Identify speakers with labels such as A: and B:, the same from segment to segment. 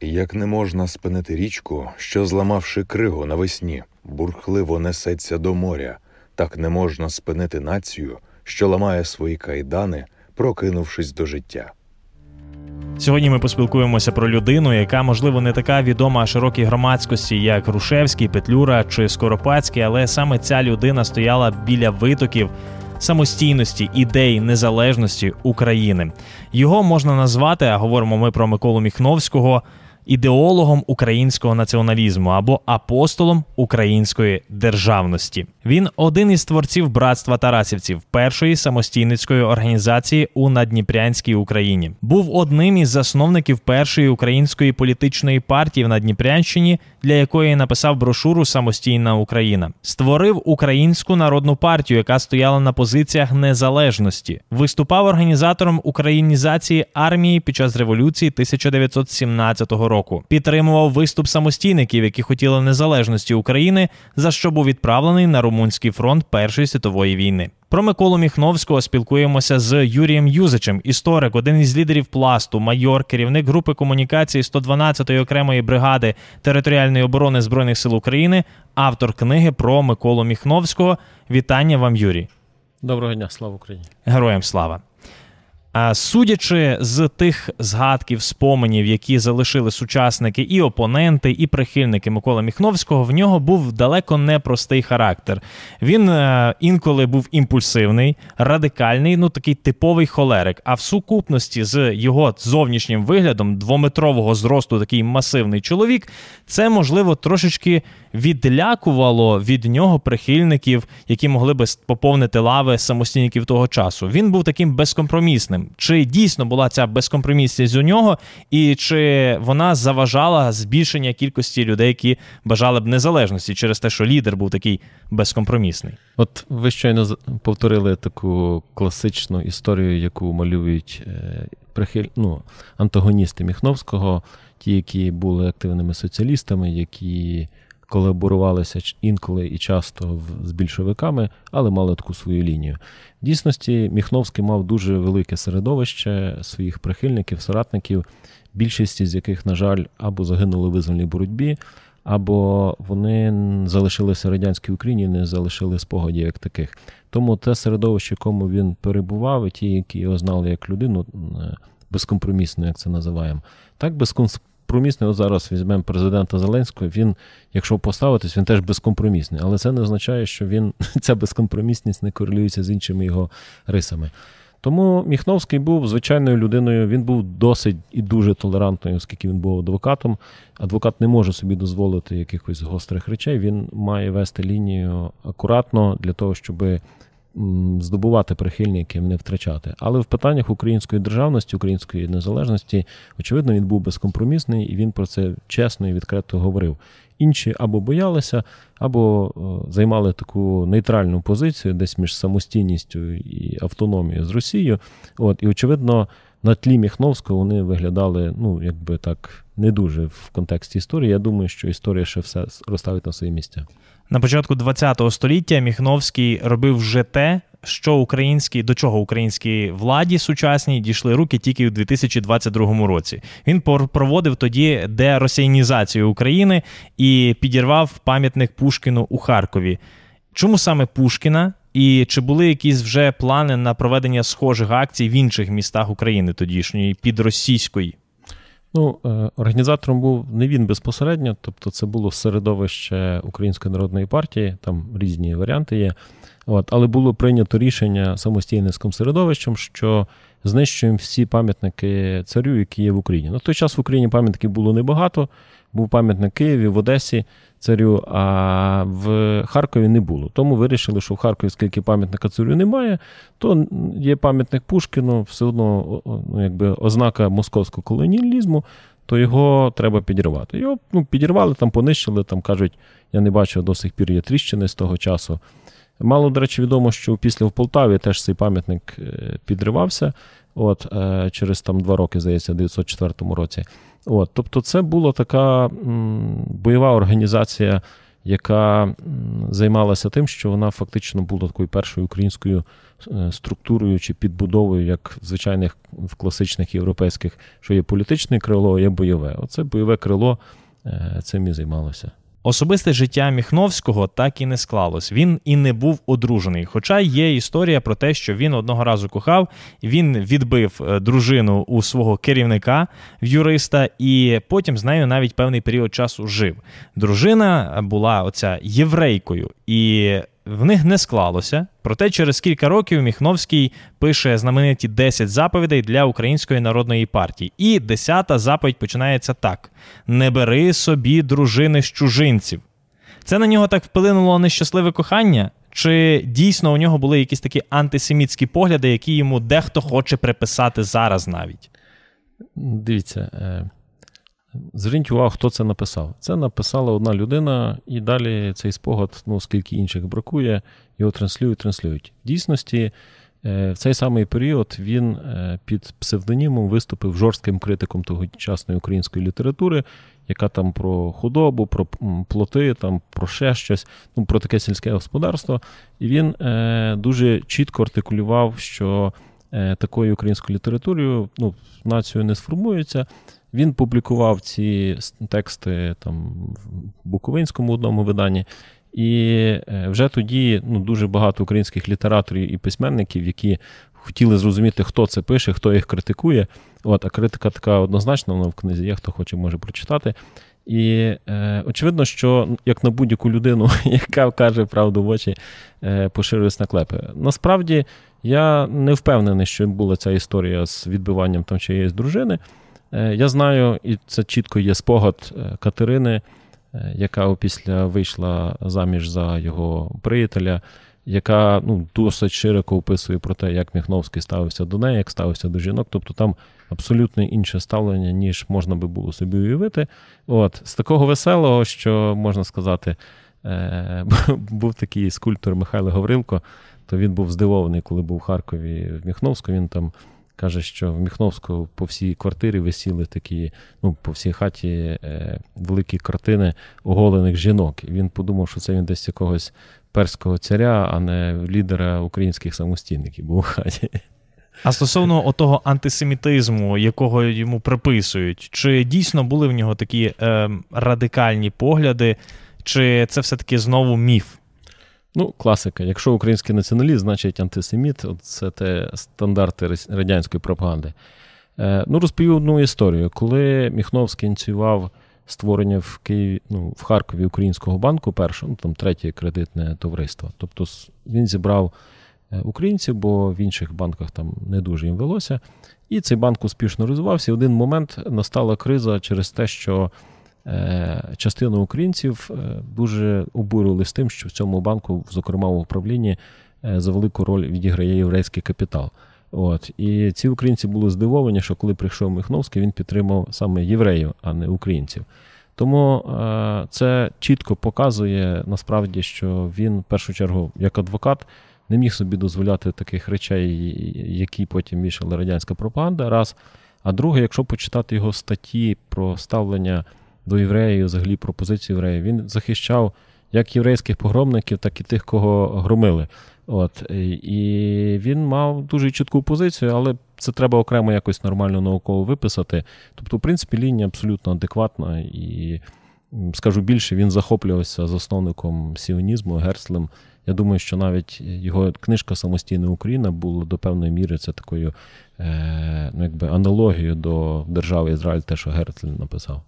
A: Як не можна спинити річку, що, зламавши кригу навесні, бурхливо несеться до моря, так не можна спинити націю, що ламає свої кайдани, прокинувшись до життя.
B: Сьогодні ми поспілкуємося про людину, яка, можливо, не така відома широкій громадськості, як Рушевський, Петлюра чи Скоропадський, але саме ця людина стояла біля витоків самостійності, ідей незалежності України. Його можна назвати, а говоримо ми про Миколу Міхновського ідеологом українського націоналізму або апостолом української державності. Він один із творців братства Тарасівців, першої самостійницької організації у Надніпрянській Україні. Був одним із засновників першої української політичної партії в Надніпрянщині, для якої написав брошуру Самостійна Україна. Створив українську народну партію, яка стояла на позиціях незалежності. Виступав організатором українізації армії під час революції 1917 року. Підтримував виступ самостійників, які хотіли незалежності України, за що був відправлений на Румунський фронт Першої світової війни. Про Миколу Міхновського спілкуємося з Юрієм Юзичем, історик, один із лідерів пласту, майор, керівник групи комунікації 112-ї окремої бригади територіальної оборони збройних сил України, автор книги про Миколу Міхновського. Вітання вам, Юрій.
C: Доброго дня, слава Україні!
B: Героям слава! Судячи з тих згадків, споменів, які залишили сучасники і опоненти, і прихильники Миколи Міхновського, в нього був далеко непростий характер. Він е, інколи був імпульсивний, радикальний, ну такий типовий холерик. А в сукупності з його зовнішнім виглядом двометрового зросту, такий масивний чоловік, це можливо трошечки відлякувало від нього прихильників, які могли би поповнити лави самостійників того часу. Він був таким безкомпромісним. Чи дійсно була ця безкомпромісність у нього, і чи вона заважала збільшення кількості людей, які бажали б незалежності через те, що лідер був такий безкомпромісний?
C: От ви щойно повторили таку класичну історію, яку малюють е, прихиль... ну, антагоністи Міхновського, ті, які були активними соціалістами, які колаборувалися інколи і часто з більшовиками, але мали таку свою лінію. В дійсності, Міхновський мав дуже велике середовище своїх прихильників, соратників, більшість з яких, на жаль, або загинули в визвольній боротьбі, або вони залишилися радянській Україні, не залишили спогадів як таких. Тому те середовище, в якому він перебував, і ті, які його знали як людину, безкомпромісно, як це називаємо, так безкомпромісно безкомпромісний. От зараз візьмемо президента Зеленського. Він, якщо поставитись, він теж безкомпромісний. Але це не означає, що він ця безкомпромісність не корелюється з іншими його рисами. Тому Міхновський був звичайною людиною. Він був досить і дуже толерантною, оскільки він був адвокатом. Адвокат не може собі дозволити якихось гострих речей. Він має вести лінію акуратно для того, щоби здобувати прихильників, не втрачати. Але в питаннях української державності, української незалежності, очевидно, він був безкомпромісний і він про це чесно і відкрито говорив. Інші або боялися, або займали таку нейтральну позицію, десь між самостійністю і автономією з Росією. От, І, очевидно, на тлі Міхновського вони виглядали, ну, якби так, не дуже в контексті історії. Я думаю, що історія ще все розставить на свої місця.
B: На початку ХХ століття Міхновський робив вже те, що українські до чого українській владі сучасній дійшли руки тільки у 2022 році. Він проводив тоді деросіянізацію України і підірвав пам'ятник Пушкіну у Харкові. Чому саме Пушкіна? І чи були якісь вже плани на проведення схожих акцій в інших містах України тодішньої під російської?
C: Ну, е, організатором був не він безпосередньо, тобто це було середовище Української народної партії, там різні варіанти є. От, Але було прийнято рішення самостійницьким середовищем, що знищуємо всі пам'ятники царю, які є в Україні. На той час в Україні пам'ятників було небагато. Був пам'ятник Києві, в Одесі царю, а в Харкові не було. Тому вирішили, що в Харкові, скільки пам'ятника царю немає, то є пам'ятник Пушкіну, все одно ну, якби ознака московського колоніалізму, то його треба підірвати. Його ну, підірвали, там понищили, там кажуть, я не бачу, до сих пір є тріщини з того часу. Мало, до речі, відомо, що після в Полтаві теж цей пам'ятник е, підривався. От, е, Через там два роки, здається, в 1904 році. От, Тобто, це була така бойова організація, яка займалася тим, що вона фактично була такою першою українською е, структурою чи підбудовою, як в звичайних в класичних європейських, що є політичне крило, є бойове. Оце бойове крило цим і займалося.
B: Особисте життя Міхновського так і не склалось. Він і не був одружений. Хоча є історія про те, що він одного разу кохав, він відбив е, дружину у свого керівника юриста, і потім з нею навіть певний період часу жив. Дружина була оця єврейкою, і в них не склалося. Проте через кілька років Міхновський пише знамениті 10 заповідей для Української народної партії. І десята заповідь починається так: не бери собі дружини з чужинців. Це на нього так вплинуло нещасливе кохання? Чи дійсно у нього були якісь такі антисемітські погляди, які йому дехто хоче приписати зараз навіть?
C: Дивіться, е, зверніть увагу, хто це написав. Це написала одна людина, і далі цей спогад, ну скільки інших бракує, його транслюють, транслюють. В дійсності, е, в цей самий період він е, під псевдонімом виступив жорстким критиком тогочасної української літератури, яка там про худобу, про плоти, там про ще щось, ну про таке сільське господарство. І він е, дуже чітко артикулював, що такою українською літературою ну, націю не сформується. Він публікував ці тексти там в Буковинському одному виданні. І е, вже тоді ну, дуже багато українських літераторів і письменників, які хотіли зрозуміти, хто це пише, хто їх критикує. От, а критика така однозначна, вона в книзі є, хто хоче, може прочитати. І е, очевидно, що як на будь-яку людину, яка каже правду в очі, е, поширює наклепи. Насправді я не впевнений, що була ця історія з відбиванням там чиєїсь дружини. Е, я знаю, і це чітко є спогад е, Катерини, е, яка опісля вийшла заміж за його приятеля, яка ну, досить широко описує про те, як Міхновський ставився до неї, як ставився до жінок. Тобто там абсолютно інше ставлення, ніж можна би було собі уявити. От, з такого веселого, що можна сказати, був такий скульптор Михайло Гаврилко, то він був здивований, коли був в Харкові в Міхновську. Він там каже, що в Міхновську по всій квартирі висіли такі, ну, по всій хаті е, великі картини оголених жінок. І він подумав, що це він десь якогось перського царя, а не лідера українських самостійників був у хаті.
B: А стосовно отого антисемітизму, якого йому приписують, чи дійсно були в нього такі е, радикальні погляди, чи це все-таки знову міф?
C: Ну, класика. Якщо український націоналіст, значить антисеміт, це те стандарти радянської пропаганди. Е, ну, розповів одну історію. Коли Міхновський ініціював створення в Києві, ну, в Харкові Українського банку, першого, ну там третє кредитне товариство. Тобто він зібрав е, українців, бо в інших банках там не дуже їм велося. І цей банк успішно розвивався. І в один момент настала криза через те, що частина українців е, дуже обурювалися тим, що в цьому банку, зокрема в управлінні, е, за велику роль відіграє єврейський капітал. От і ці українці були здивовані, що коли прийшов Михновський, він підтримав саме євреїв, а не українців. Тому е, це чітко показує насправді, що він в першу чергу як адвокат не міг собі дозволяти таких речей, які потім вішала радянська пропаганда. Раз. А друге, якщо почитати його статті про ставлення до євреїв, взагалі про позицію євреїв, він захищав як єврейських погромників, так і тих, кого громили. От і він мав дуже чітку позицію, але це треба окремо якось нормально науково виписати. Тобто, в принципі, лінія абсолютно адекватна, і скажу більше, він захоплювався засновником сіонізму Герслем. Я думаю, що навіть його книжка Самостійна Україна була до певної міри це такою е, ну, якби аналогією до держави Ізраїль, те, що Герцль написав.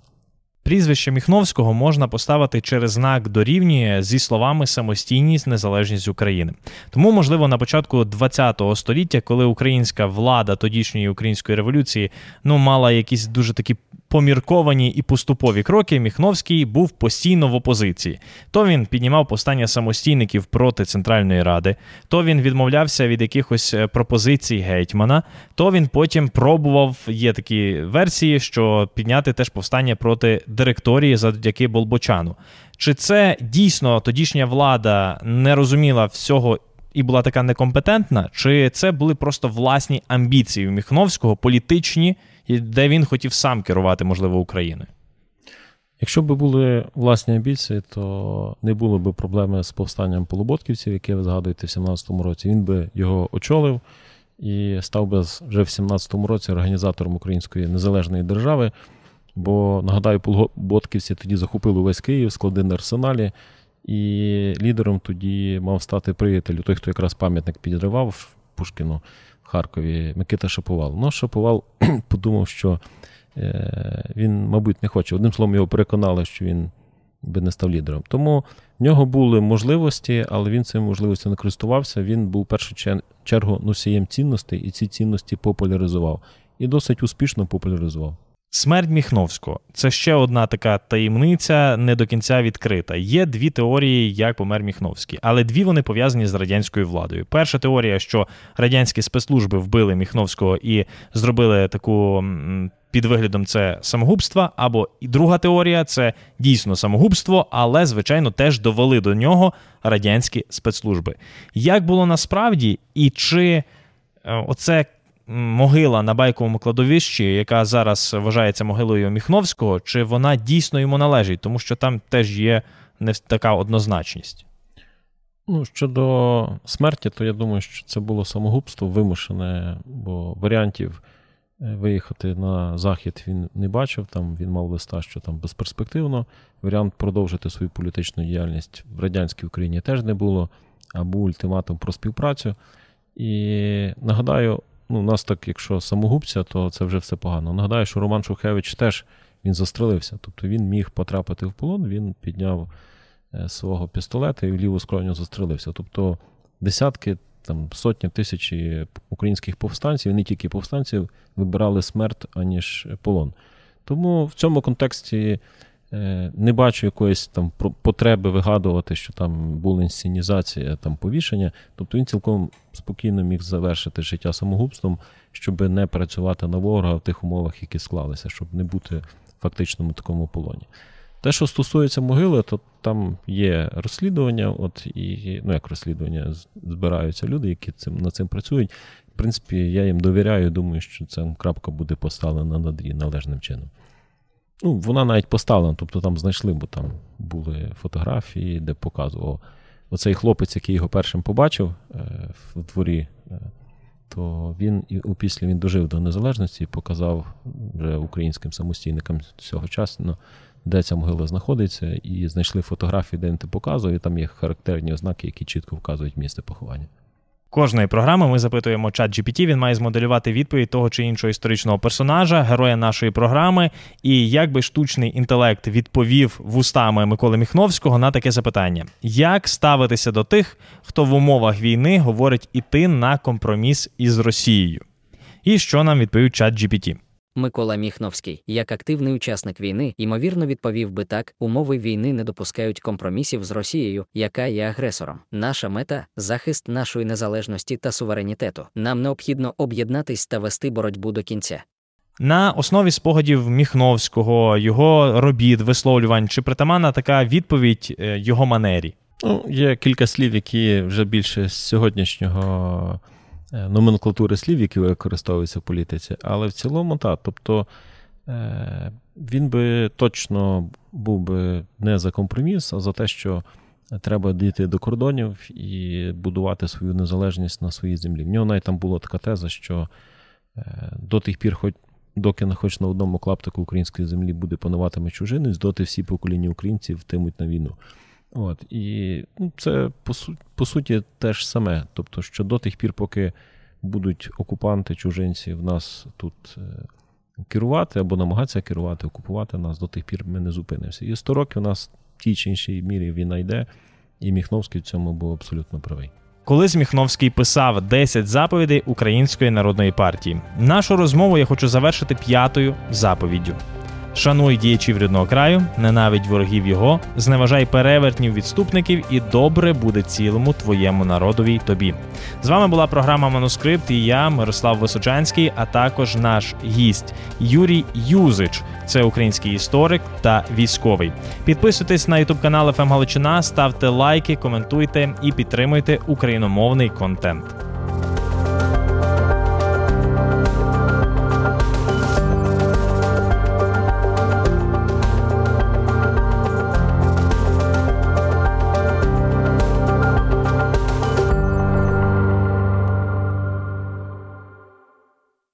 B: Прізвище Міхновського можна поставити через знак дорівнює зі словами самостійність, незалежність України. Тому, можливо, на початку ХХ століття, коли українська влада тодішньої української революції ну мала якісь дуже такі помірковані і поступові кроки, Міхновський був постійно в опозиції. То він піднімав повстання самостійників проти Центральної Ради, то він відмовлявся від якихось е, пропозицій гетьмана, то він потім пробував. Є такі версії, що підняти теж повстання проти директорії завдяки Болбочану. Чи це дійсно тодішня влада не розуміла всього і була така некомпетентна, чи це були просто власні амбіції у Міхновського, політичні, і де він хотів сам керувати, можливо, Україною?
C: Якщо б були власні амбіції, то не було б проблеми з повстанням полуботківців, яке ви згадуєте в 17-му році. Він би його очолив і став би вже в 17-му році організатором Української незалежної держави. Бо нагадаю, полуботківці тоді захопили весь Київ, склади на арсеналі, і лідером тоді мав стати приятель, той, хто якраз пам'ятник підривав Пушкіну Харкові, Микита Шаповал. Ну, Шаповал подумав, що е, він, мабуть, не хоче. Одним словом, його переконали, що він би не став лідером. Тому в нього були можливості, але він цими можливостями не користувався. Він був в першу чергу носієм цінностей і ці цінності популяризував. І досить успішно популяризував.
B: Смерть Міхновського це ще одна така таємниця, не до кінця відкрита. Є дві теорії, як помер Міхновський, але дві вони пов'язані з радянською владою. Перша теорія, що радянські спецслужби вбили Міхновського і зробили таку під виглядом це самогубство. Або і друга теорія це дійсно самогубство, але звичайно теж довели до нього радянські спецслужби. Як було насправді, і чи е, оце могила на байковому кладовищі, яка зараз вважається могилою Міхновського, чи вона дійсно йому належить, тому що там теж є не така однозначність.
C: Ну, щодо смерті, то я думаю, що це було самогубство вимушене, бо варіантів е, виїхати на захід він не бачив. Там він мав листа, що там безперспективно. Варіант продовжити свою політичну діяльність в радянській Україні теж не було, а був ультиматум про співпрацю. І нагадаю, ну, у нас так, якщо самогубця, то це вже все погано. Нагадаю, що Роман Шухевич теж він застрелився. Тобто він міг потрапити в полон, він підняв е, свого пістолета і в ліву скроню застрелився. Тобто десятки, там сотні тисячі українських повстанців, не тільки повстанців, вибирали смерть, аніж полон. Тому в цьому контексті не бачу якоїсь там потреби вигадувати, що там була інсценізація там повішення. Тобто він цілком спокійно міг завершити життя самогубством, щоб не працювати на ворога в тих умовах, які склалися, щоб не бути в такому полоні. Те, що стосується могили, то там є розслідування, от і ну як розслідування, збираються люди, які цим над цим працюють. В принципі, я їм довіряю, думаю, що ця крапка буде поставлена над і належним чином. Ну, Вона навіть поставлена, тобто там знайшли, бо там були фотографії, де показував оцей хлопець, який його першим побачив е, в дворі, е, то він і він дожив до незалежності і показав вже українським самостійникам цього часу, де ця могила знаходиться, і знайшли фотографії, де він це показував, і там є характерні ознаки, які чітко вказують місце поховання.
B: Кожної програми ми запитуємо чат GPT, Він має змоделювати відповідь того чи іншого історичного персонажа, героя нашої програми. І як би штучний інтелект відповів вустами Миколи Міхновського на таке запитання: як ставитися до тих, хто в умовах війни говорить іти на компроміс із Росією? І що нам відповів чат GPT?
D: Микола Міхновський, як активний учасник війни, ймовірно відповів би так: умови війни не допускають компромісів з Росією, яка є агресором. Наша мета захист нашої незалежності та суверенітету. Нам необхідно об'єднатись та вести боротьбу до кінця.
B: На основі спогадів Міхновського, його робіт, висловлювань чи притаманна така відповідь е, його манері.
C: Ну, Є кілька слів, які вже більше з сьогоднішнього. Е, номенклатури слів, які використовуються в політиці, але в цілому так. Тобто е, він би точно був би не за компроміс, а за те, що треба дійти до кордонів і будувати свою незалежність на своїй землі. В нього навіть там була така теза, що е, до тих пір, хоч. Доки не хоч на одному клаптику української землі буде пануватиме чужинець, доти всі покоління українців йтимуть на війну. От, І ну, це по, су- по суті те ж саме. Тобто, що до тих пір, поки будуть окупанти, чужинці в нас тут е, керувати або намагатися керувати, окупувати нас, до тих пір ми не зупинимося. І 100 років у нас в тій чи іншій мірі війна йде, і Міхновський в цьому був абсолютно правий.
B: Колись Міхновський писав 10 заповідей Української народної партії. Нашу розмову я хочу завершити п'ятою заповіддю. Шануй діячів рідного краю, ненавидь ворогів його, зневажай перевертнів відступників, і добре буде цілому твоєму народові тобі. З вами була програма Манускрипт і я, Мирослав Височанський, а також наш гість Юрій Юзич. Це український історик та військовий. Підписуйтесь на ютуб канал «ФМ Галичина, ставте лайки, коментуйте і підтримуйте україномовний контент.